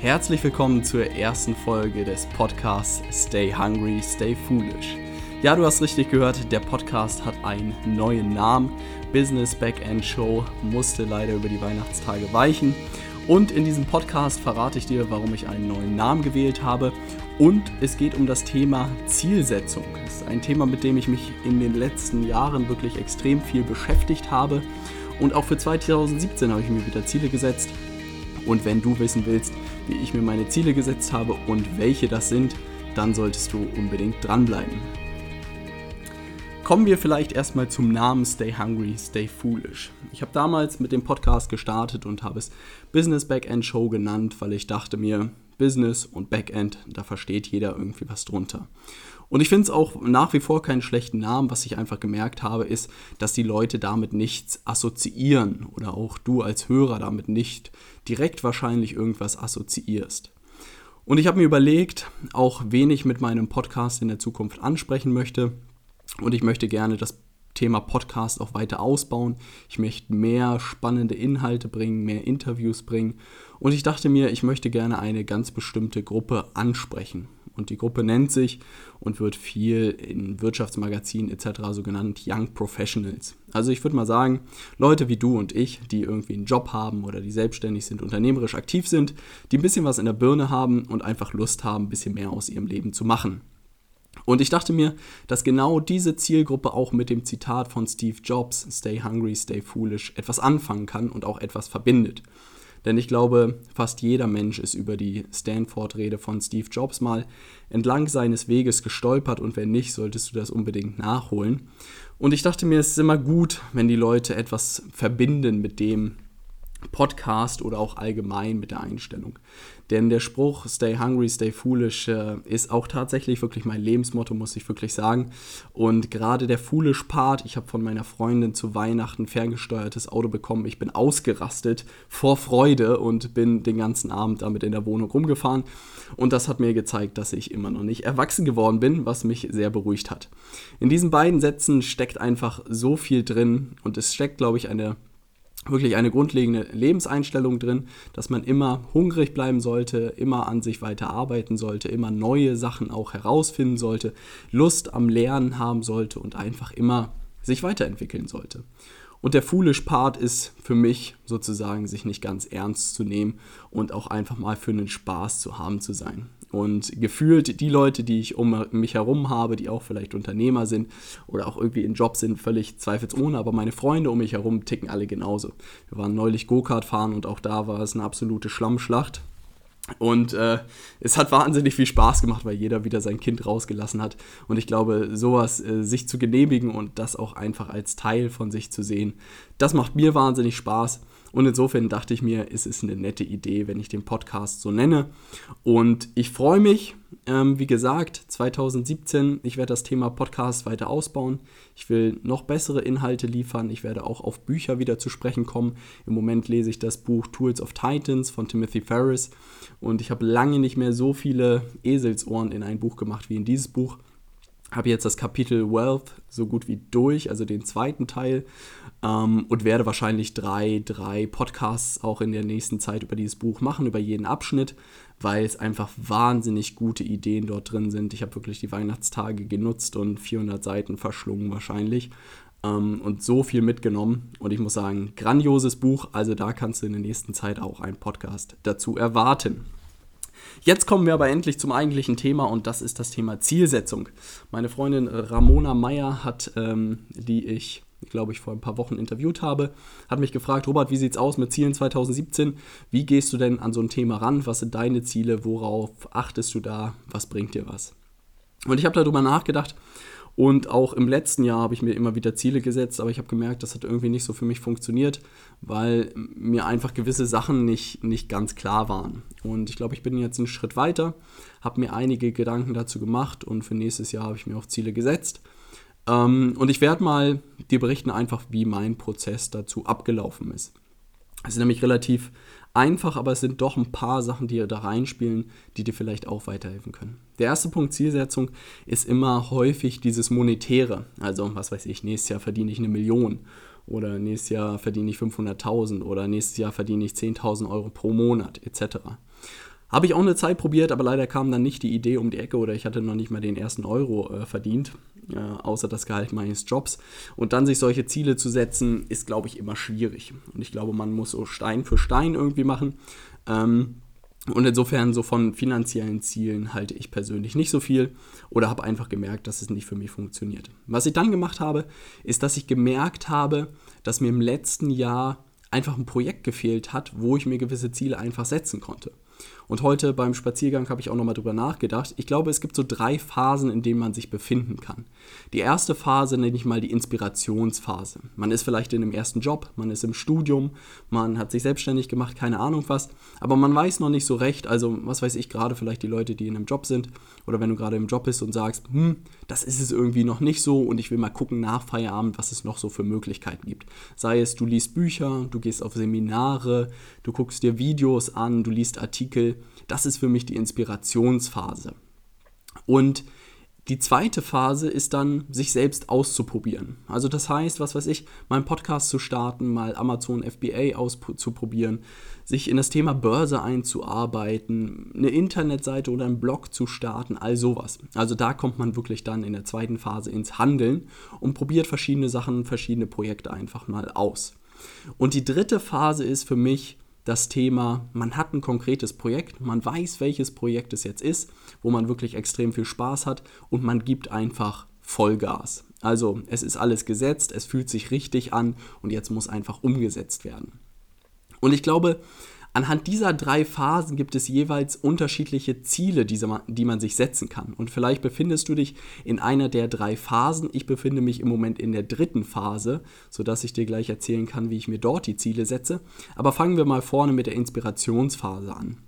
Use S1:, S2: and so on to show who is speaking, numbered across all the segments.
S1: Herzlich willkommen zur ersten Folge des Podcasts Stay Hungry, Stay Foolish. Ja, du hast richtig gehört, der Podcast hat einen neuen Namen. Business Backend Show musste leider über die Weihnachtstage weichen. Und in diesem Podcast verrate ich dir, warum ich einen neuen Namen gewählt habe. Und es geht um das Thema Zielsetzung. Das ist ein Thema, mit dem ich mich in den letzten Jahren wirklich extrem viel beschäftigt habe. Und auch für 2017 habe ich mir wieder Ziele gesetzt. Und wenn du wissen willst, wie ich mir meine Ziele gesetzt habe und welche das sind, dann solltest du unbedingt dranbleiben. Kommen wir vielleicht erstmal zum Namen Stay Hungry, Stay Foolish. Ich habe damals mit dem Podcast gestartet und habe es Business Backend Show genannt, weil ich dachte mir, Business und Backend, da versteht jeder irgendwie was drunter. Und ich finde es auch nach wie vor keinen schlechten Namen. Was ich einfach gemerkt habe, ist, dass die Leute damit nichts assoziieren oder auch du als Hörer damit nicht direkt wahrscheinlich irgendwas assoziierst. Und ich habe mir überlegt, auch wen ich mit meinem Podcast in der Zukunft ansprechen möchte. Und ich möchte gerne das Thema Podcast auch weiter ausbauen. Ich möchte mehr spannende Inhalte bringen, mehr Interviews bringen. Und ich dachte mir, ich möchte gerne eine ganz bestimmte Gruppe ansprechen. Und die Gruppe nennt sich und wird viel in Wirtschaftsmagazinen etc. so genannt Young Professionals. Also ich würde mal sagen, Leute wie du und ich, die irgendwie einen Job haben oder die selbstständig sind, unternehmerisch aktiv sind, die ein bisschen was in der Birne haben und einfach Lust haben, ein bisschen mehr aus ihrem Leben zu machen. Und ich dachte mir, dass genau diese Zielgruppe auch mit dem Zitat von Steve Jobs, Stay Hungry, Stay Foolish, etwas anfangen kann und auch etwas verbindet. Denn ich glaube, fast jeder Mensch ist über die Stanford-Rede von Steve Jobs mal entlang seines Weges gestolpert und wenn nicht, solltest du das unbedingt nachholen. Und ich dachte mir, es ist immer gut, wenn die Leute etwas verbinden mit dem, Podcast oder auch allgemein mit der Einstellung. Denn der Spruch Stay Hungry, Stay Foolish äh, ist auch tatsächlich wirklich mein Lebensmotto, muss ich wirklich sagen. Und gerade der Foolish Part, ich habe von meiner Freundin zu Weihnachten ferngesteuertes Auto bekommen. Ich bin ausgerastet vor Freude und bin den ganzen Abend damit in der Wohnung rumgefahren. Und das hat mir gezeigt, dass ich immer noch nicht erwachsen geworden bin, was mich sehr beruhigt hat. In diesen beiden Sätzen steckt einfach so viel drin und es steckt, glaube ich, eine wirklich eine grundlegende Lebenseinstellung drin, dass man immer hungrig bleiben sollte, immer an sich weiter arbeiten sollte, immer neue Sachen auch herausfinden sollte, Lust am Lernen haben sollte und einfach immer sich weiterentwickeln sollte. Und der foolish Part ist für mich sozusagen, sich nicht ganz ernst zu nehmen und auch einfach mal für einen Spaß zu haben zu sein. Und gefühlt die Leute, die ich um mich herum habe, die auch vielleicht Unternehmer sind oder auch irgendwie in Job sind, völlig zweifelsohne, aber meine Freunde um mich herum ticken alle genauso. Wir waren neulich Go-Kart fahren und auch da war es eine absolute Schlammschlacht. Und äh, es hat wahnsinnig viel Spaß gemacht, weil jeder wieder sein Kind rausgelassen hat. Und ich glaube, sowas äh, sich zu genehmigen und das auch einfach als Teil von sich zu sehen, das macht mir wahnsinnig Spaß. Und insofern dachte ich mir, es ist eine nette Idee, wenn ich den Podcast so nenne. Und ich freue mich, ähm, wie gesagt, 2017, ich werde das Thema Podcast weiter ausbauen. Ich will noch bessere Inhalte liefern. Ich werde auch auf Bücher wieder zu sprechen kommen. Im Moment lese ich das Buch Tools of Titans von Timothy Ferris. Und ich habe lange nicht mehr so viele Eselsohren in ein Buch gemacht wie in dieses Buch habe jetzt das Kapitel Wealth so gut wie durch, also den zweiten Teil, ähm, und werde wahrscheinlich drei, drei Podcasts auch in der nächsten Zeit über dieses Buch machen, über jeden Abschnitt, weil es einfach wahnsinnig gute Ideen dort drin sind. Ich habe wirklich die Weihnachtstage genutzt und 400 Seiten verschlungen wahrscheinlich ähm, und so viel mitgenommen. Und ich muss sagen, grandioses Buch, also da kannst du in der nächsten Zeit auch einen Podcast dazu erwarten. Jetzt kommen wir aber endlich zum eigentlichen Thema und das ist das Thema Zielsetzung. Meine Freundin Ramona Meyer hat, ähm, die ich glaube ich, vor ein paar Wochen interviewt habe, hat mich gefragt, Robert, wie sieht es aus mit Zielen 2017? Wie gehst du denn an so ein Thema ran? Was sind deine Ziele? Worauf achtest du da? Was bringt dir was? Und ich habe darüber nachgedacht und auch im letzten Jahr habe ich mir immer wieder Ziele gesetzt, aber ich habe gemerkt, das hat irgendwie nicht so für mich funktioniert, weil mir einfach gewisse Sachen nicht, nicht ganz klar waren. Und ich glaube, ich bin jetzt einen Schritt weiter, habe mir einige Gedanken dazu gemacht und für nächstes Jahr habe ich mir auch Ziele gesetzt. Ähm, und ich werde mal dir berichten einfach, wie mein Prozess dazu abgelaufen ist. Es ist nämlich relativ einfach, aber es sind doch ein paar Sachen, die da reinspielen, die dir vielleicht auch weiterhelfen können. Der erste Punkt Zielsetzung ist immer häufig dieses Monetäre. Also, was weiß ich, nächstes Jahr verdiene ich eine Million oder nächstes Jahr verdiene ich 500.000 oder nächstes Jahr verdiene ich 10.000 Euro pro Monat etc. Habe ich auch eine Zeit probiert, aber leider kam dann nicht die Idee um die Ecke oder ich hatte noch nicht mal den ersten Euro äh, verdient, äh, außer das Gehalt meines Jobs. Und dann sich solche Ziele zu setzen, ist, glaube ich, immer schwierig. Und ich glaube, man muss so Stein für Stein irgendwie machen. Ähm, und insofern so von finanziellen Zielen halte ich persönlich nicht so viel oder habe einfach gemerkt, dass es nicht für mich funktioniert. Was ich dann gemacht habe, ist, dass ich gemerkt habe, dass mir im letzten Jahr einfach ein Projekt gefehlt hat, wo ich mir gewisse Ziele einfach setzen konnte. Und heute beim Spaziergang habe ich auch nochmal drüber nachgedacht. Ich glaube, es gibt so drei Phasen, in denen man sich befinden kann. Die erste Phase nenne ich mal die Inspirationsphase. Man ist vielleicht in dem ersten Job, man ist im Studium, man hat sich selbstständig gemacht, keine Ahnung was, aber man weiß noch nicht so recht, also was weiß ich gerade vielleicht die Leute, die in einem Job sind oder wenn du gerade im Job bist und sagst, hm, das ist es irgendwie noch nicht so und ich will mal gucken nach Feierabend, was es noch so für Möglichkeiten gibt. Sei es, du liest Bücher, du gehst auf Seminare, du guckst dir Videos an, du liest Artikel, das ist für mich die Inspirationsphase. Und die zweite Phase ist dann, sich selbst auszuprobieren. Also das heißt, was weiß ich, mal einen Podcast zu starten, mal Amazon FBA auszuprobieren, sich in das Thema Börse einzuarbeiten, eine Internetseite oder einen Blog zu starten, all sowas. Also da kommt man wirklich dann in der zweiten Phase ins Handeln und probiert verschiedene Sachen, verschiedene Projekte einfach mal aus. Und die dritte Phase ist für mich, das Thema, man hat ein konkretes Projekt, man weiß, welches Projekt es jetzt ist, wo man wirklich extrem viel Spaß hat und man gibt einfach Vollgas. Also es ist alles gesetzt, es fühlt sich richtig an und jetzt muss einfach umgesetzt werden. Und ich glaube, Anhand dieser drei Phasen gibt es jeweils unterschiedliche Ziele, die man sich setzen kann. Und vielleicht befindest du dich in einer der drei Phasen. Ich befinde mich im Moment in der dritten Phase, sodass ich dir gleich erzählen kann, wie ich mir dort die Ziele setze. Aber fangen wir mal vorne mit der Inspirationsphase an.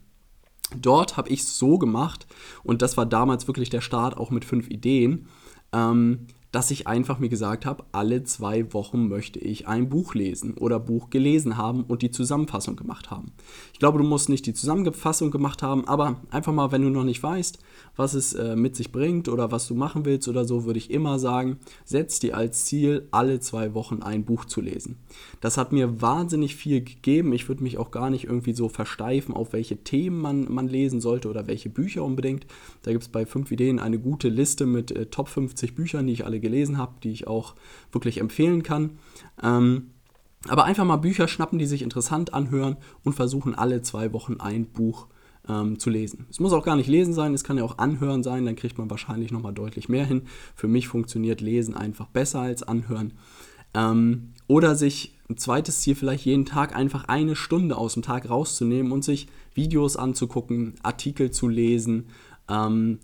S1: Dort habe ich es so gemacht, und das war damals wirklich der Start auch mit fünf Ideen. Ähm, dass ich einfach mir gesagt habe, alle zwei Wochen möchte ich ein Buch lesen oder Buch gelesen haben und die Zusammenfassung gemacht haben. Ich glaube, du musst nicht die Zusammenfassung gemacht haben, aber einfach mal, wenn du noch nicht weißt, was es äh, mit sich bringt oder was du machen willst oder so, würde ich immer sagen, setz dir als Ziel, alle zwei Wochen ein Buch zu lesen. Das hat mir wahnsinnig viel gegeben. Ich würde mich auch gar nicht irgendwie so versteifen, auf welche Themen man, man lesen sollte oder welche Bücher unbedingt. Da gibt es bei fünf Ideen eine gute Liste mit äh, Top 50 Büchern, die ich alle gelesen habe, die ich auch wirklich empfehlen kann. Ähm, aber einfach mal Bücher schnappen, die sich interessant anhören und versuchen alle zwei Wochen ein Buch ähm, zu lesen. Es muss auch gar nicht lesen sein, es kann ja auch anhören sein, dann kriegt man wahrscheinlich nochmal deutlich mehr hin. Für mich funktioniert Lesen einfach besser als anhören. Ähm, oder sich ein zweites Ziel vielleicht jeden Tag einfach eine Stunde aus dem Tag rauszunehmen und sich Videos anzugucken, Artikel zu lesen, ähm,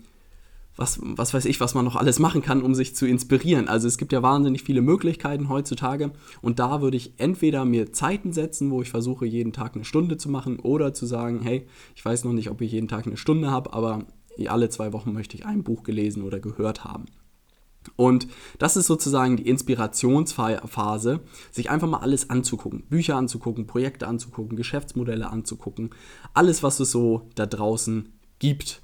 S1: was, was weiß ich, was man noch alles machen kann, um sich zu inspirieren. Also es gibt ja wahnsinnig viele Möglichkeiten heutzutage und da würde ich entweder mir Zeiten setzen, wo ich versuche, jeden Tag eine Stunde zu machen oder zu sagen, hey, ich weiß noch nicht, ob ich jeden Tag eine Stunde habe, aber alle zwei Wochen möchte ich ein Buch gelesen oder gehört haben. Und das ist sozusagen die Inspirationsphase, sich einfach mal alles anzugucken. Bücher anzugucken, Projekte anzugucken, Geschäftsmodelle anzugucken, alles, was es so da draußen gibt.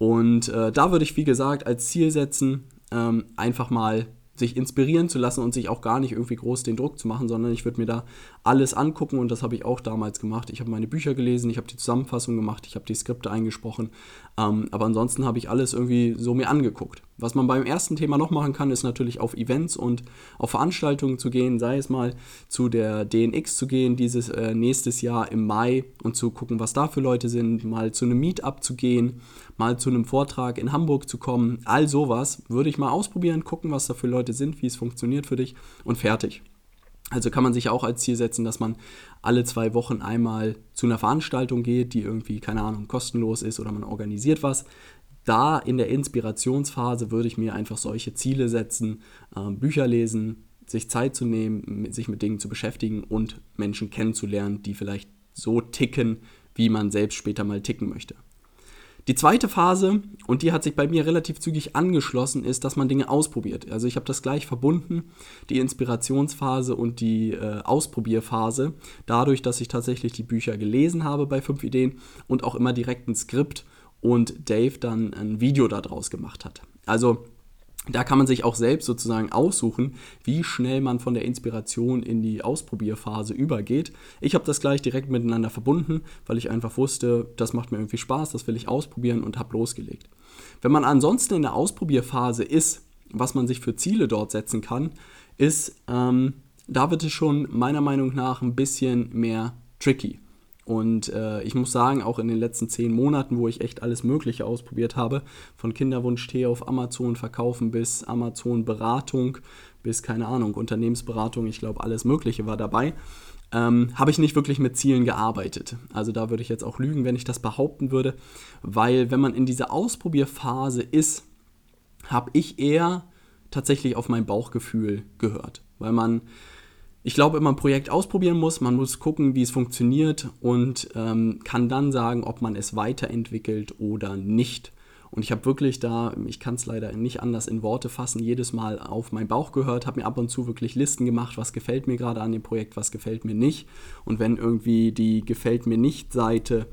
S1: Und äh, da würde ich, wie gesagt, als Ziel setzen, ähm, einfach mal sich inspirieren zu lassen und sich auch gar nicht irgendwie groß den Druck zu machen, sondern ich würde mir da alles angucken und das habe ich auch damals gemacht. Ich habe meine Bücher gelesen, ich habe die Zusammenfassung gemacht, ich habe die Skripte eingesprochen, ähm, aber ansonsten habe ich alles irgendwie so mir angeguckt. Was man beim ersten Thema noch machen kann, ist natürlich auf Events und auf Veranstaltungen zu gehen, sei es mal zu der DNX zu gehen, dieses äh, nächstes Jahr im Mai und zu gucken, was da für Leute sind, mal zu einem Meetup zu gehen, mal zu einem Vortrag in Hamburg zu kommen, all sowas würde ich mal ausprobieren, gucken, was da für Leute sind, wie es funktioniert für dich und fertig. Also kann man sich auch als Ziel setzen, dass man alle zwei Wochen einmal zu einer Veranstaltung geht, die irgendwie, keine Ahnung, kostenlos ist oder man organisiert was da in der Inspirationsphase würde ich mir einfach solche Ziele setzen, äh, Bücher lesen, sich Zeit zu nehmen, sich mit Dingen zu beschäftigen und Menschen kennenzulernen, die vielleicht so ticken, wie man selbst später mal ticken möchte. Die zweite Phase, und die hat sich bei mir relativ zügig angeschlossen, ist, dass man Dinge ausprobiert. Also ich habe das gleich verbunden, die Inspirationsphase und die äh, Ausprobierphase, dadurch, dass ich tatsächlich die Bücher gelesen habe bei fünf Ideen und auch immer direkt ein Skript und Dave dann ein Video daraus gemacht hat. Also Da kann man sich auch selbst sozusagen aussuchen, wie schnell man von der Inspiration in die Ausprobierphase übergeht. Ich habe das gleich direkt miteinander verbunden, weil ich einfach wusste, das macht mir irgendwie Spaß, das will ich ausprobieren und habe losgelegt. Wenn man ansonsten in der Ausprobierphase ist, was man sich für Ziele dort setzen kann, ist, ähm, da wird es schon meiner Meinung nach ein bisschen mehr tricky. Und äh, ich muss sagen, auch in den letzten zehn Monaten, wo ich echt alles Mögliche ausprobiert habe, von Kinderwunsch-Tee auf Amazon verkaufen bis Amazon-Beratung, bis, keine Ahnung, Unternehmensberatung, ich glaube, alles Mögliche war dabei, ähm, habe ich nicht wirklich mit Zielen gearbeitet. Also da würde ich jetzt auch lügen, wenn ich das behaupten würde, weil wenn man in dieser Ausprobierphase ist, habe ich eher tatsächlich auf mein Bauchgefühl gehört, weil man ich glaube, immer ein Projekt ausprobieren muss, man muss gucken, wie es funktioniert und ähm, kann dann sagen, ob man es weiterentwickelt oder nicht. Und ich habe wirklich da, ich kann es leider nicht anders in Worte fassen, jedes Mal auf meinen Bauch gehört, habe mir ab und zu wirklich Listen gemacht, was gefällt mir gerade an dem Projekt, was gefällt mir nicht. Und wenn irgendwie die gefällt mir nicht Seite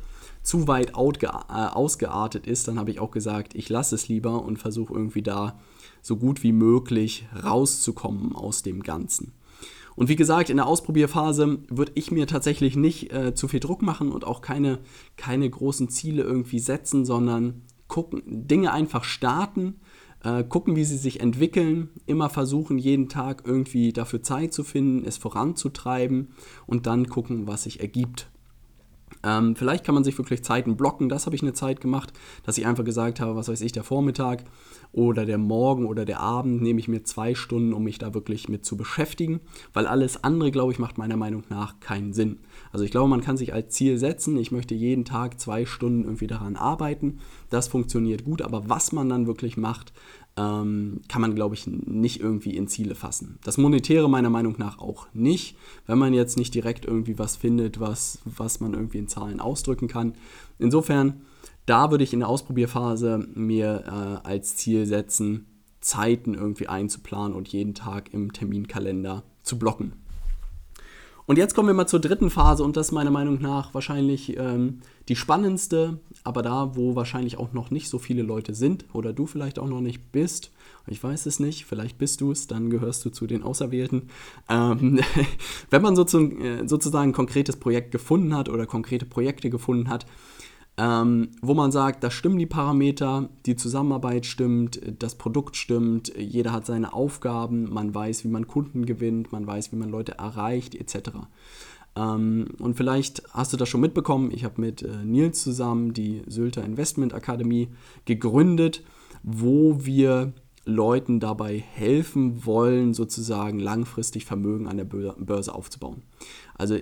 S1: zu weit äh, ausgeartet ist, dann habe ich auch gesagt, ich lasse es lieber und versuche irgendwie da so gut wie möglich rauszukommen aus dem Ganzen. Und wie gesagt, in der Ausprobierphase würde ich mir tatsächlich nicht äh, zu viel Druck machen und auch keine, keine großen Ziele irgendwie setzen, sondern gucken, Dinge einfach starten, äh, gucken, wie sie sich entwickeln, immer versuchen, jeden Tag irgendwie dafür Zeit zu finden, es voranzutreiben und dann gucken, was sich ergibt. Ähm, vielleicht kann man sich wirklich Zeiten blocken. Das habe ich eine Zeit gemacht, dass ich einfach gesagt habe, was weiß ich, der Vormittag oder der Morgen oder der Abend nehme ich mir zwei Stunden, um mich da wirklich mit zu beschäftigen, weil alles andere, glaube ich, macht meiner Meinung nach keinen Sinn. Also ich glaube, man kann sich als Ziel setzen, ich möchte jeden Tag zwei Stunden irgendwie daran arbeiten. Das funktioniert gut, aber was man dann wirklich macht, ähm, kann man, glaube ich, nicht irgendwie in Ziele fassen. Das Monetäre meiner Meinung nach auch nicht, wenn man jetzt nicht direkt irgendwie was findet, was, was man irgendwie in Zahlen ausdrücken kann. Insofern, da würde ich in der Ausprobierphase mir äh, als Ziel setzen, Zeiten irgendwie einzuplanen und jeden Tag im Terminkalender zu blocken. Und jetzt kommen wir mal zur dritten Phase und das ist meiner Meinung nach wahrscheinlich ähm, die spannendste, aber da, wo wahrscheinlich auch noch nicht so viele Leute sind oder du vielleicht auch noch nicht bist. Ich weiß es nicht, vielleicht bist du es, dann gehörst du zu den Auserwählten. Ähm, wenn man sozusagen, äh, sozusagen ein konkretes Projekt gefunden hat oder konkrete Projekte gefunden hat, ähm, wo man sagt, da stimmen die Parameter, die Zusammenarbeit stimmt, das Produkt stimmt, jeder hat seine Aufgaben, man weiß, wie man Kunden gewinnt, man weiß, wie man Leute erreicht, etc. Ähm, und vielleicht hast du das schon mitbekommen, ich habe mit äh, Nils zusammen die Sylter Investment Akademie gegründet, wo wir Leuten dabei helfen wollen, sozusagen langfristig Vermögen an der Börse aufzubauen. Also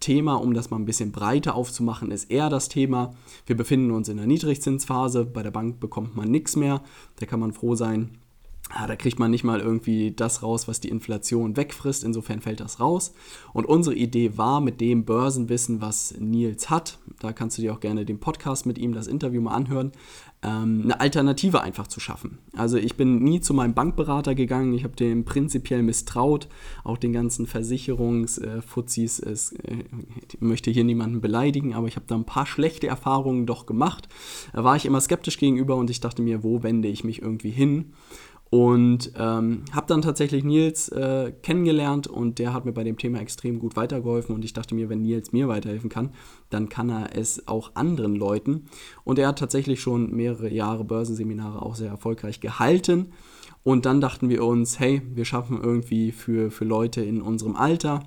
S1: Thema, um das mal ein bisschen breiter aufzumachen, ist eher das Thema, wir befinden uns in der Niedrigzinsphase, bei der Bank bekommt man nichts mehr, da kann man froh sein, ja, da kriegt man nicht mal irgendwie das raus, was die Inflation wegfrisst. Insofern fällt das raus. Und unsere Idee war, mit dem Börsenwissen, was Nils hat, da kannst du dir auch gerne den Podcast mit ihm, das Interview mal anhören, ähm, eine Alternative einfach zu schaffen. Also ich bin nie zu meinem Bankberater gegangen, ich habe dem prinzipiell misstraut, auch den ganzen Versicherungsfuzis, äh, äh, ich möchte hier niemanden beleidigen, aber ich habe da ein paar schlechte Erfahrungen doch gemacht. Da war ich immer skeptisch gegenüber und ich dachte mir, wo wende ich mich irgendwie hin? Und ähm, habe dann tatsächlich Nils äh, kennengelernt und der hat mir bei dem Thema extrem gut weitergeholfen. Und ich dachte mir, wenn Nils mir weiterhelfen kann, dann kann er es auch anderen Leuten. Und er hat tatsächlich schon mehrere Jahre Börsenseminare auch sehr erfolgreich gehalten. Und dann dachten wir uns, hey, wir schaffen irgendwie für, für Leute in unserem Alter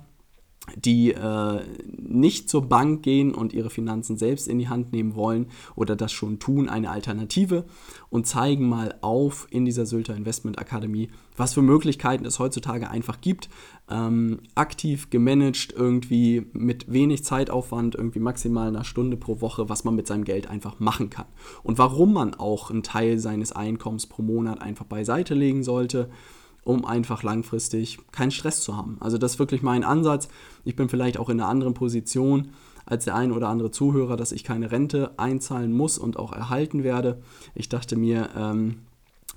S1: die äh, nicht zur Bank gehen und ihre Finanzen selbst in die Hand nehmen wollen oder das schon tun, eine Alternative und zeigen mal auf in dieser Sylter Investment Akademie, was für Möglichkeiten es heutzutage einfach gibt, ähm, aktiv gemanagt, irgendwie mit wenig Zeitaufwand, irgendwie maximal einer Stunde pro Woche, was man mit seinem Geld einfach machen kann. Und warum man auch einen Teil seines Einkommens pro Monat einfach beiseite legen sollte um einfach langfristig keinen Stress zu haben. Also das ist wirklich mein Ansatz. Ich bin vielleicht auch in einer anderen Position als der ein oder andere Zuhörer, dass ich keine Rente einzahlen muss und auch erhalten werde. Ich dachte mir, ähm,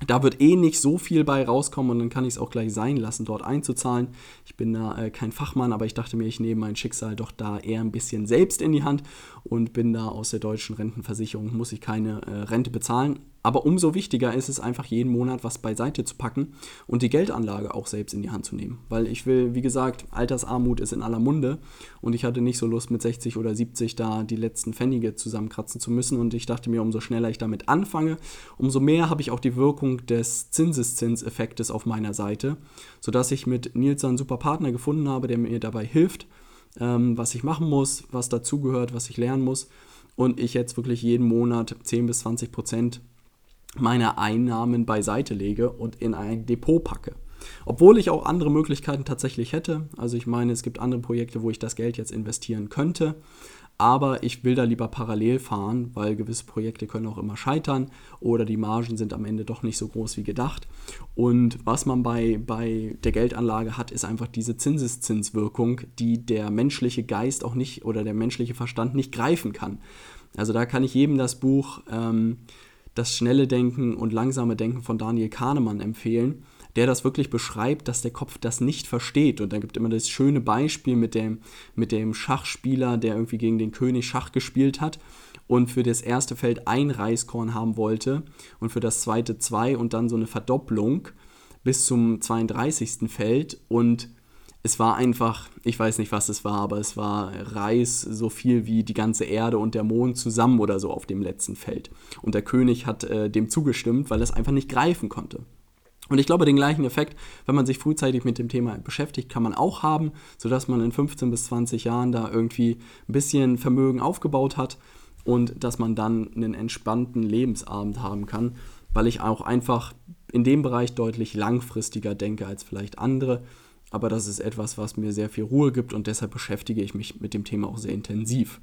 S1: da wird eh nicht so viel bei rauskommen und dann kann ich es auch gleich sein lassen, dort einzuzahlen. Ich bin da äh, kein Fachmann, aber ich dachte mir, ich nehme mein Schicksal doch da eher ein bisschen selbst in die Hand und bin da aus der deutschen Rentenversicherung, muss ich keine äh, Rente bezahlen Aber umso wichtiger ist es einfach, jeden Monat was beiseite zu packen und die Geldanlage auch selbst in die Hand zu nehmen. Weil ich will, wie gesagt, Altersarmut ist in aller Munde und ich hatte nicht so Lust, mit 60 oder 70 da die letzten Pfennige zusammenkratzen zu müssen. Und ich dachte mir, umso schneller ich damit anfange, umso mehr habe ich auch die Wirkung des Zinseszinseffektes auf meiner Seite, sodass ich mit Nils einen super Partner gefunden habe, der mir dabei hilft, ähm, was ich machen muss, was dazugehört, was ich lernen muss. Und ich jetzt wirklich jeden Monat 10 bis 20 Prozent meine Einnahmen beiseite lege und in ein Depot packe. Obwohl ich auch andere Möglichkeiten tatsächlich hätte. Also ich meine, es gibt andere Projekte, wo ich das Geld jetzt investieren könnte. Aber ich will da lieber parallel fahren, weil gewisse Projekte können auch immer scheitern oder die Margen sind am Ende doch nicht so groß wie gedacht. Und was man bei, bei der Geldanlage hat, ist einfach diese Zinseszinswirkung, die der menschliche Geist auch nicht oder der menschliche Verstand nicht greifen kann. Also da kann ich jedem das Buch ähm, das schnelle Denken und langsame Denken von Daniel Kahnemann empfehlen, der das wirklich beschreibt, dass der Kopf das nicht versteht. Und da gibt immer das schöne Beispiel mit dem, mit dem Schachspieler, der irgendwie gegen den König Schach gespielt hat und für das erste Feld ein Reiskorn haben wollte und für das zweite zwei und dann so eine Verdopplung bis zum 32. Feld und es war einfach, ich weiß nicht, was es war, aber es war Reis so viel wie die ganze Erde und der Mond zusammen oder so auf dem letzten Feld. Und der König hat äh, dem zugestimmt, weil er es einfach nicht greifen konnte. Und ich glaube, den gleichen Effekt, wenn man sich frühzeitig mit dem Thema beschäftigt, kann man auch haben, sodass man in 15 bis 20 Jahren da irgendwie ein bisschen Vermögen aufgebaut hat und dass man dann einen entspannten Lebensabend haben kann, weil ich auch einfach in dem Bereich deutlich langfristiger denke als vielleicht andere aber das ist etwas, was mir sehr viel Ruhe gibt und deshalb beschäftige ich mich mit dem Thema auch sehr intensiv.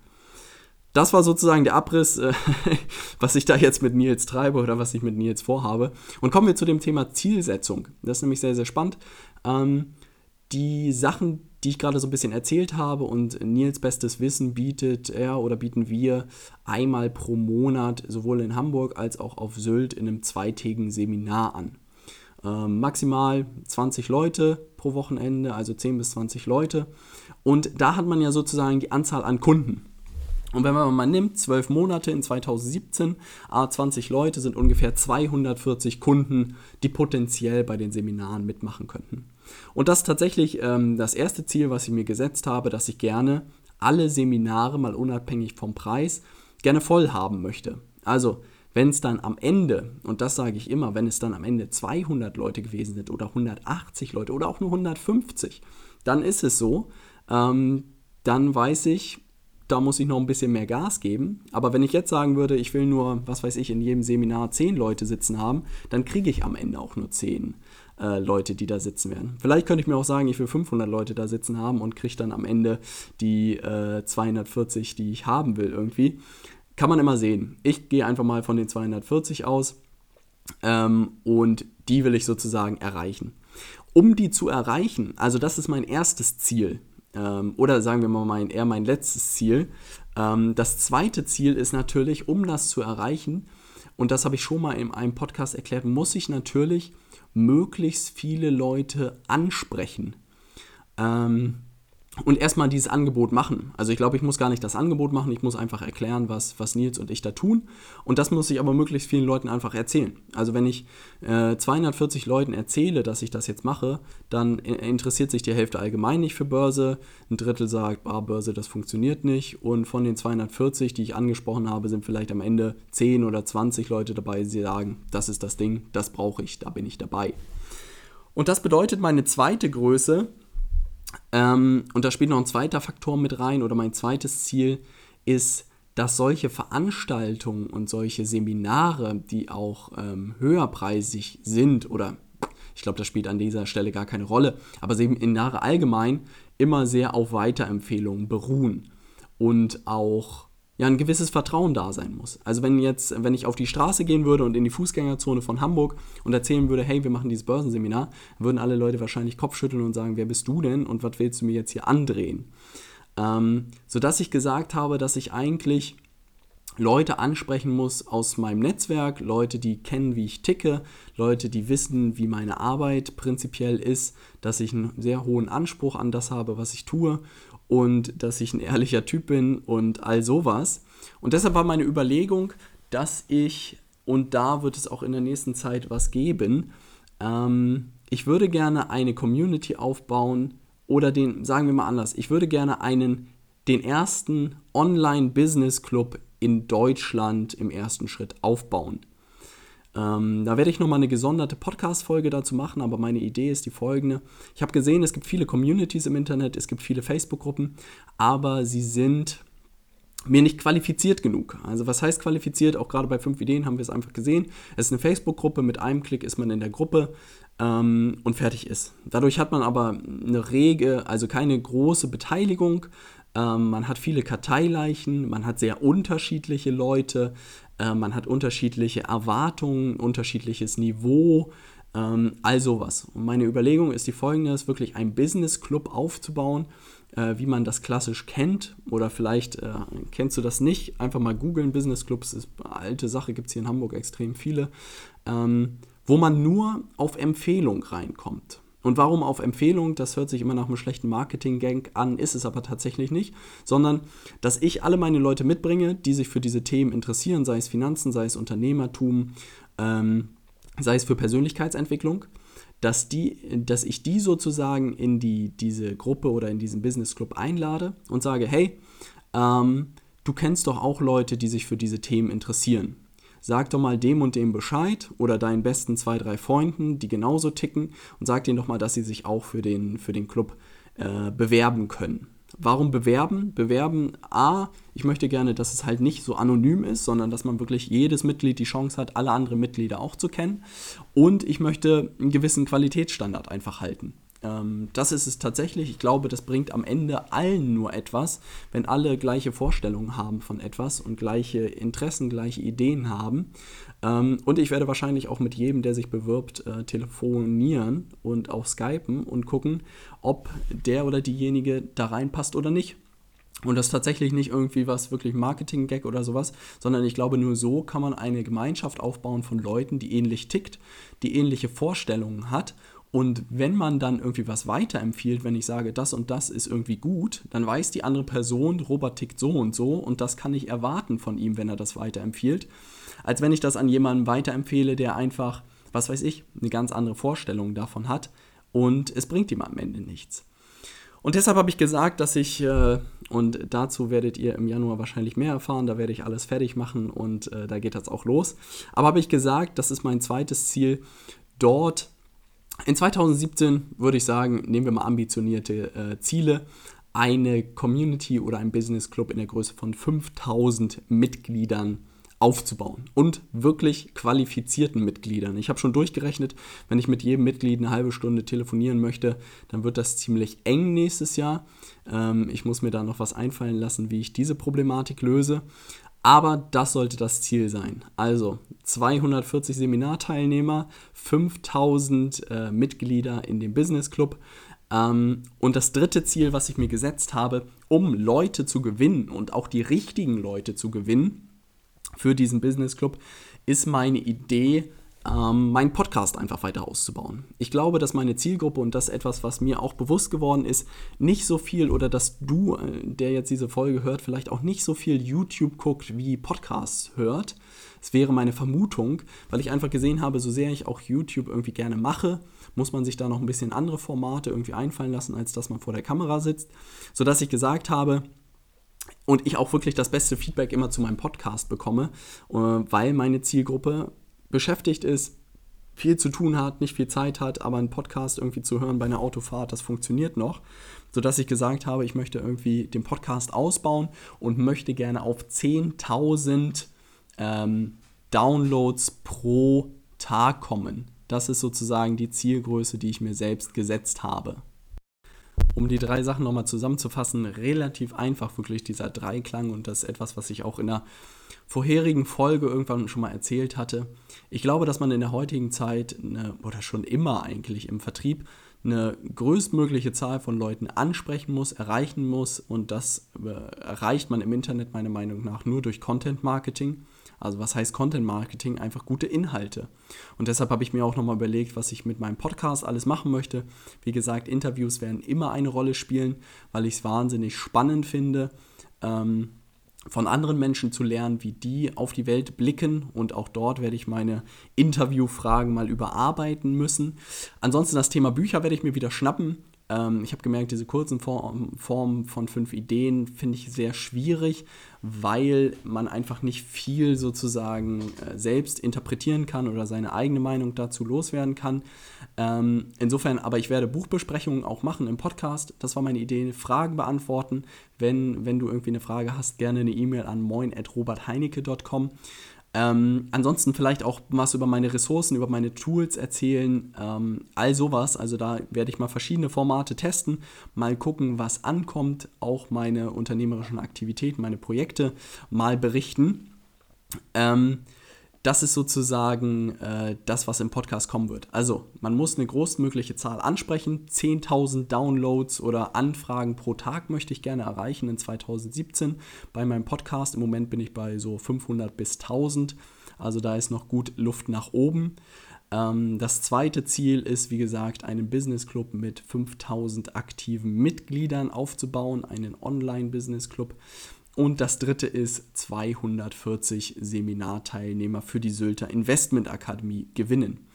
S1: Das war sozusagen der Abriss, äh, was ich da jetzt mit Nils treibe oder was ich mit Nils vorhabe. Und kommen wir zu dem Thema Zielsetzung. Das ist nämlich sehr, sehr spannend. Ähm, die Sachen, die ich gerade so ein bisschen erzählt habe und Nils bestes Wissen bietet er oder bieten wir einmal pro Monat sowohl in Hamburg als auch auf Sylt in einem zweitägigen Seminar an. Ähm, maximal 20 Leute pro Wochenende, also 10 bis 20 Leute. Und da hat man ja sozusagen die Anzahl an Kunden. Und wenn man mal nimmt, 12 Monate in 2017, 20 Leute sind ungefähr 240 Kunden, die potenziell bei den Seminaren mitmachen könnten. Und das ist tatsächlich ähm, das erste Ziel, was ich mir gesetzt habe, dass ich gerne alle Seminare, mal unabhängig vom Preis, gerne voll haben möchte. Also wenn es dann am Ende, und das sage ich immer, wenn es dann am Ende 200 Leute gewesen sind oder 180 Leute oder auch nur 150, dann ist es so, ähm, dann weiß ich, da muss ich noch ein bisschen mehr Gas geben. Aber wenn ich jetzt sagen würde, ich will nur, was weiß ich, in jedem Seminar 10 Leute sitzen haben, dann kriege ich am Ende auch nur 10 äh, Leute, die da sitzen werden. Vielleicht könnte ich mir auch sagen, ich will 500 Leute da sitzen haben und kriege dann am Ende die äh, 240, die ich haben will irgendwie. Kann man immer sehen. Ich gehe einfach mal von den 240 aus ähm, und die will ich sozusagen erreichen. Um die zu erreichen, also das ist mein erstes Ziel, ähm, oder sagen wir mal mein, eher mein letztes Ziel. Ähm, das zweite Ziel ist natürlich, um das zu erreichen, und das habe ich schon mal in einem Podcast erklärt, muss ich natürlich möglichst viele Leute ansprechen. Ähm, und erstmal dieses Angebot machen. Also ich glaube, ich muss gar nicht das Angebot machen, ich muss einfach erklären, was, was Nils und ich da tun. Und das muss ich aber möglichst vielen Leuten einfach erzählen. Also wenn ich äh, 240 Leuten erzähle, dass ich das jetzt mache, dann interessiert sich die Hälfte allgemein nicht für Börse. Ein Drittel sagt, ah, Börse, das funktioniert nicht. Und von den 240, die ich angesprochen habe, sind vielleicht am Ende 10 oder 20 Leute dabei, die sagen, das ist das Ding, das brauche ich, da bin ich dabei. Und das bedeutet, meine zweite Größe ähm, und da spielt noch ein zweiter Faktor mit rein oder mein zweites Ziel ist, dass solche Veranstaltungen und solche Seminare, die auch ähm, höherpreisig sind oder ich glaube, das spielt an dieser Stelle gar keine Rolle, aber Seminare allgemein immer sehr auf Weiterempfehlungen beruhen und auch ja ein gewisses Vertrauen da sein muss. Also wenn jetzt, wenn ich auf die Straße gehen würde und in die Fußgängerzone von Hamburg und erzählen würde, hey, wir machen dieses Börsenseminar, würden alle Leute wahrscheinlich Kopfschütteln und sagen, wer bist du denn und was willst du mir jetzt hier andrehen? Ähm, sodass ich gesagt habe, dass ich eigentlich Leute ansprechen muss aus meinem Netzwerk, Leute, die kennen, wie ich ticke, Leute, die wissen, wie meine Arbeit prinzipiell ist, dass ich einen sehr hohen Anspruch an das habe, was ich tue und dass ich ein ehrlicher Typ bin und all sowas. Und deshalb war meine Überlegung, dass ich und da wird es auch in der nächsten Zeit was geben. Ähm, ich würde gerne eine Community aufbauen oder den, sagen wir mal anders, ich würde gerne einen, den ersten Online-Business-Club in Deutschland im ersten Schritt aufbauen. Ähm, da werde ich nochmal eine gesonderte Podcast-Folge dazu machen, aber meine Idee ist die folgende. Ich habe gesehen, es gibt viele Communities im Internet, es gibt viele Facebook-Gruppen, aber sie sind mir nicht qualifiziert genug. Also was heißt qualifiziert? Auch gerade bei 5 Ideen haben wir es einfach gesehen. Es ist eine Facebook-Gruppe, mit einem Klick ist man in der Gruppe ähm, und fertig ist. Dadurch hat man aber eine rege, also keine große Beteiligung. Ähm, man hat viele Karteileichen, man hat sehr unterschiedliche Leute, äh, man hat unterschiedliche Erwartungen, unterschiedliches Niveau, ähm, all sowas. Und meine Überlegung ist die folgende, ist wirklich ein Business Club aufzubauen, äh, wie man das klassisch kennt. Oder vielleicht äh, kennst du das nicht. Einfach mal googeln, Business Clubs ist eine alte Sache, gibt es hier in Hamburg extrem viele, ähm, wo man nur auf Empfehlung reinkommt. Und warum auf Empfehlung? Das hört sich immer nach einem schlechten Marketing-Gang an, ist es aber tatsächlich nicht, sondern dass ich alle meine Leute mitbringe, die sich für diese Themen interessieren, sei es Finanzen, sei es Unternehmertum, ähm, sei es für Persönlichkeitsentwicklung, dass, die, dass ich die sozusagen in die, diese Gruppe oder in diesen Business Club einlade und sage, hey, ähm, du kennst doch auch Leute, die sich für diese Themen interessieren sag doch mal dem und dem Bescheid oder deinen besten zwei, drei Freunden, die genauso ticken und sag denen doch mal, dass sie sich auch für den, für den Club äh, bewerben können. Warum bewerben? Bewerben, a, ich möchte gerne, dass es halt nicht so anonym ist, sondern dass man wirklich jedes Mitglied die Chance hat, alle anderen Mitglieder auch zu kennen. Und ich möchte einen gewissen Qualitätsstandard einfach halten. Ähm, das ist es tatsächlich. Ich glaube, das bringt am Ende allen nur etwas, wenn alle gleiche Vorstellungen haben von etwas und gleiche Interessen, gleiche Ideen haben. Ähm, und ich werde wahrscheinlich auch mit jedem, der sich bewirbt, äh, telefonieren und auch skypen und gucken, ob der oder diejenige da reinpasst oder nicht. Und das ist tatsächlich nicht irgendwie was wirklich Marketing-Gag oder sowas, sondern ich glaube, nur so kann man eine Gemeinschaft aufbauen von Leuten, die ähnlich tickt, die ähnliche Vorstellungen hat und wenn man dann irgendwie was weiterempfiehlt, wenn ich sage, das und das ist irgendwie gut, dann weiß die andere Person, Robert tickt so und so und das kann ich erwarten von ihm, wenn er das weiterempfiehlt, als wenn ich das an jemanden weiterempfehle, der einfach, was weiß ich, eine ganz andere Vorstellung davon hat und es bringt ihm am Ende nichts. Und deshalb habe ich gesagt, dass ich, äh, und dazu werdet ihr im Januar wahrscheinlich mehr erfahren, da werde ich alles fertig machen und äh, da geht das auch los. Aber habe ich gesagt, das ist mein zweites Ziel, dort in 2017 würde ich sagen, nehmen wir mal ambitionierte äh, Ziele, eine Community oder ein Business Club in der Größe von 5000 Mitgliedern aufzubauen und wirklich qualifizierten Mitgliedern. Ich habe schon durchgerechnet, wenn ich mit jedem Mitglied eine halbe Stunde telefonieren möchte, dann wird das ziemlich eng nächstes Jahr. Ähm, ich muss mir da noch was einfallen lassen, wie ich diese Problematik löse. Aber das sollte das Ziel sein. Also 240 Seminarteilnehmer, 5000 äh, Mitglieder in dem Business Club. Ähm, und das dritte Ziel, was ich mir gesetzt habe, um Leute zu gewinnen und auch die richtigen Leute zu gewinnen für diesen Business Club, ist meine Idee, ähm, meinen Podcast einfach weiter auszubauen. Ich glaube, dass meine Zielgruppe und das etwas, was mir auch bewusst geworden ist, nicht so viel oder dass du, äh, der jetzt diese Folge hört, vielleicht auch nicht so viel YouTube guckt wie Podcasts hört. Es wäre meine Vermutung, weil ich einfach gesehen habe, so sehr ich auch YouTube irgendwie gerne mache, muss man sich da noch ein bisschen andere Formate irgendwie einfallen lassen, als dass man vor der Kamera sitzt, sodass ich gesagt habe, und ich auch wirklich das beste Feedback immer zu meinem Podcast bekomme, äh, weil meine Zielgruppe beschäftigt ist, viel zu tun hat, nicht viel Zeit hat, aber einen Podcast irgendwie zu hören bei einer Autofahrt, das funktioniert noch. Sodass ich gesagt habe, ich möchte irgendwie den Podcast ausbauen und möchte gerne auf 10.000 ähm, Downloads pro Tag kommen. Das ist sozusagen die Zielgröße, die ich mir selbst gesetzt habe. Um die drei Sachen nochmal zusammenzufassen, relativ einfach wirklich dieser Dreiklang und das ist etwas, was ich auch in der vorherigen Folge irgendwann schon mal erzählt hatte. Ich glaube, dass man in der heutigen Zeit eine, oder schon immer eigentlich im Vertrieb eine größtmögliche Zahl von Leuten ansprechen muss, erreichen muss und das äh, erreicht man im Internet meiner Meinung nach nur durch Content Marketing. Also was heißt Content Marketing? Einfach gute Inhalte. Und deshalb habe ich mir auch nochmal überlegt, was ich mit meinem Podcast alles machen möchte. Wie gesagt, Interviews werden immer eine Rolle spielen, weil ich es wahnsinnig spannend finde. Ähm, von anderen Menschen zu lernen, wie die auf die Welt blicken. Und auch dort werde ich meine Interviewfragen mal überarbeiten müssen. Ansonsten das Thema Bücher werde ich mir wieder schnappen. Ähm, ich habe gemerkt, diese kurzen Formen Form von fünf Ideen finde ich sehr schwierig, weil man einfach nicht viel sozusagen äh, selbst interpretieren kann oder seine eigene Meinung dazu loswerden kann. Ähm, insofern, aber ich werde Buchbesprechungen auch machen im Podcast. Das war meine Idee. Fragen beantworten. Wenn, wenn du irgendwie eine Frage hast, gerne eine E-Mail an moin.robertheinecke.com. Ähm, ansonsten vielleicht auch was über meine Ressourcen, über meine Tools erzählen, ähm, all sowas. Also da werde ich mal verschiedene Formate testen, mal gucken, was ankommt, auch meine unternehmerischen Aktivitäten, meine Projekte mal berichten. Ähm, das ist sozusagen äh, das, was im Podcast kommen wird. Also, man muss eine großmögliche Zahl ansprechen. 10.000 Downloads oder Anfragen pro Tag möchte ich gerne erreichen in 2017 bei meinem Podcast. Im Moment bin ich bei so 500 bis 1000. Also, da ist noch gut Luft nach oben. Ähm, das zweite Ziel ist, wie gesagt, einen Business Club mit 5000 aktiven Mitgliedern aufzubauen, einen Online-Business Club. Und das dritte ist 240 Seminarteilnehmer für die Sylter Investment Akademie gewinnen.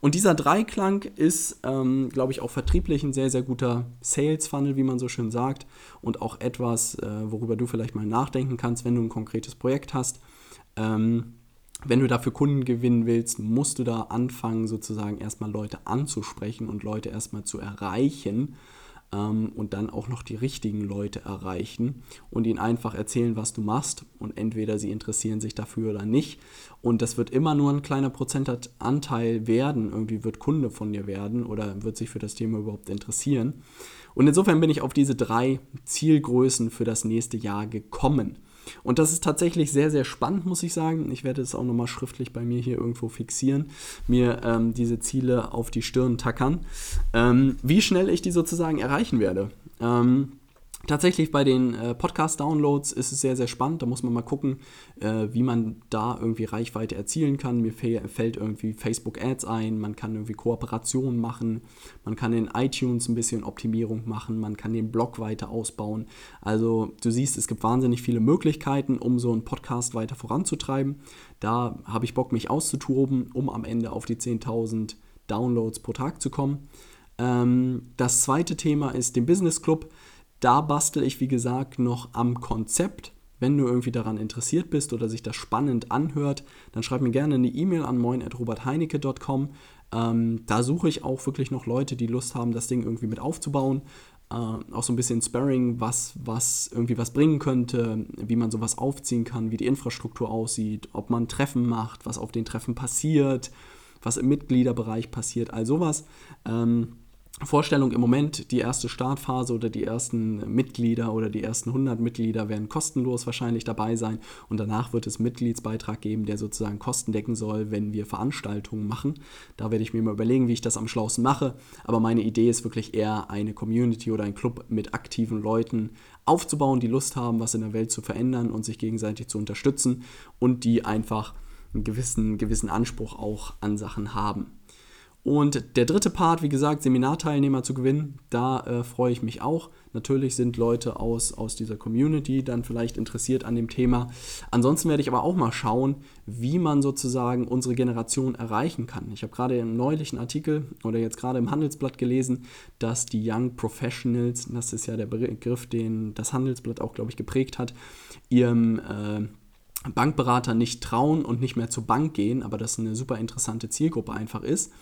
S1: Und dieser Dreiklang ist, ähm, glaube ich, auch vertrieblich ein sehr, sehr guter Sales Funnel, wie man so schön sagt. Und auch etwas, äh, worüber du vielleicht mal nachdenken kannst, wenn du ein konkretes Projekt hast. Ähm, wenn du dafür Kunden gewinnen willst, musst du da anfangen, sozusagen erstmal Leute anzusprechen und Leute erstmal zu erreichen ähm, und dann auch noch die richtigen Leute erreichen und ihnen einfach erzählen, was du machst und entweder sie interessieren sich dafür oder nicht. Und das wird immer nur ein kleiner Prozentanteil werden, irgendwie wird Kunde von dir werden oder wird sich für das Thema überhaupt interessieren. Und insofern bin ich auf diese drei Zielgrößen für das nächste Jahr gekommen. Und das ist tatsächlich sehr, sehr spannend, muss ich sagen. Ich werde es auch nochmal schriftlich bei mir hier irgendwo fixieren, mir ähm, diese Ziele auf die Stirn tackern, ähm, wie schnell ich die sozusagen erreichen werde. Ähm, Tatsächlich bei den äh, Podcast-Downloads ist es sehr, sehr spannend. Da muss man mal gucken, äh, wie man da irgendwie Reichweite erzielen kann. Mir fällt irgendwie Facebook-Ads ein, man kann irgendwie Kooperationen machen, man kann in iTunes ein bisschen Optimierung machen, man kann den Blog weiter ausbauen. Also du siehst, es gibt wahnsinnig viele Möglichkeiten, um so einen Podcast weiter voranzutreiben. Da habe ich Bock, mich auszutoben, um am Ende auf die 10.000 Downloads pro Tag zu kommen. Ähm, das zweite Thema ist den Business Club. Da bastel ich, wie gesagt, noch am Konzept. Wenn du irgendwie daran interessiert bist oder sich das spannend anhört, dann schreib mir gerne eine E-Mail an moin.robertheinecke.com. Ähm, da suche ich auch wirklich noch Leute, die Lust haben, das Ding irgendwie mit aufzubauen. Äh, auch so ein bisschen Sparring, was, was irgendwie was bringen könnte, wie man sowas aufziehen kann, wie die Infrastruktur aussieht, ob man Treffen macht, was auf den Treffen passiert, was im Mitgliederbereich passiert, all sowas. Ähm, Vorstellung im Moment, die erste Startphase oder die ersten Mitglieder oder die ersten 100 Mitglieder werden kostenlos wahrscheinlich dabei sein und danach wird es Mitgliedsbeitrag geben, der sozusagen Kosten decken soll, wenn wir Veranstaltungen machen. Da werde ich mir mal überlegen, wie ich das am schlausten mache, aber meine Idee ist wirklich eher eine Community oder ein Club mit aktiven Leuten aufzubauen, die Lust haben, was in der Welt zu verändern und sich gegenseitig zu unterstützen und die einfach einen gewissen, gewissen Anspruch auch an Sachen haben. Und der dritte Part, wie gesagt, Seminarteilnehmer zu gewinnen, da äh, freue ich mich auch. Natürlich sind Leute aus, aus dieser Community dann vielleicht interessiert an dem Thema. Ansonsten werde ich aber auch mal schauen, wie man sozusagen unsere Generation erreichen kann. Ich habe gerade im neulichen Artikel oder jetzt gerade im Handelsblatt gelesen, dass die Young Professionals, das ist ja der Begriff, den das Handelsblatt auch, glaube ich, geprägt hat, ihrem... Äh, Bankberater nicht trauen und nicht mehr zur Bank gehen, aber das eine super interessante Zielgruppe einfach ist.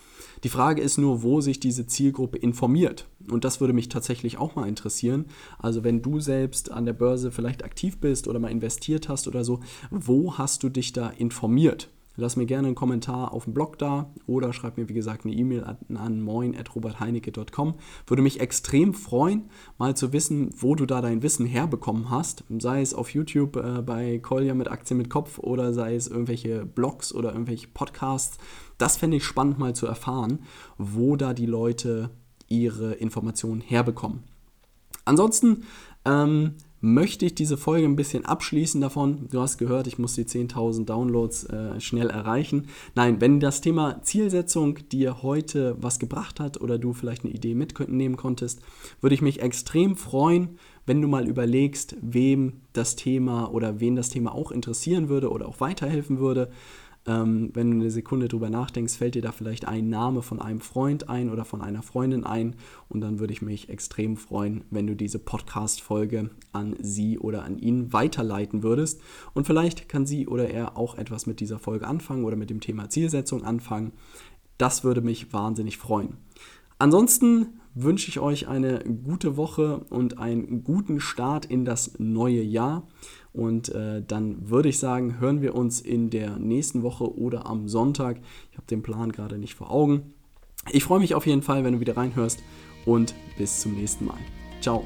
S1: Die Frage ist nur, wo sich diese Zielgruppe informiert. Und das würde mich tatsächlich auch mal interessieren. Also wenn du selbst an der Börse vielleicht aktiv bist oder mal investiert hast oder so, wo hast du dich da informiert? Lass mir gerne einen Kommentar auf dem Blog da oder schreib mir, wie gesagt, eine E-Mail an, moin.robertheinecke.com. Würde mich extrem freuen, mal zu wissen, wo du da dein Wissen herbekommen hast. Sei es auf YouTube äh, bei Kolja mit Aktien mit Kopf oder sei es irgendwelche Blogs oder irgendwelche Podcasts. Das fände ich spannend mal zu erfahren, wo da die Leute ihre Informationen herbekommen. Ansonsten ähm, möchte ich diese Folge ein bisschen abschließen davon. Du hast gehört, ich muss die 10.000 Downloads äh, schnell erreichen. Nein, wenn das Thema Zielsetzung dir heute was gebracht hat oder du vielleicht eine Idee mitnehmen konntest, würde ich mich extrem freuen, wenn du mal überlegst, wem das Thema oder wen das Thema auch interessieren würde oder auch weiterhelfen würde, ähm, wenn du eine Sekunde drüber nachdenkst, fällt dir da vielleicht ein Name von einem Freund ein oder von einer Freundin ein. Und dann würde ich mich extrem freuen, wenn du diese Podcast-Folge an sie oder an ihn weiterleiten würdest. Und vielleicht kann sie oder er auch etwas mit dieser Folge anfangen oder mit dem Thema Zielsetzung anfangen. Das würde mich wahnsinnig freuen. Ansonsten wünsche ich euch eine gute Woche und einen guten Start in das neue Jahr. Und äh, dann würde ich sagen, hören wir uns in der nächsten Woche oder am Sonntag. Ich habe den Plan gerade nicht vor Augen. Ich freue mich auf jeden Fall, wenn du wieder reinhörst und bis zum nächsten Mal. Ciao.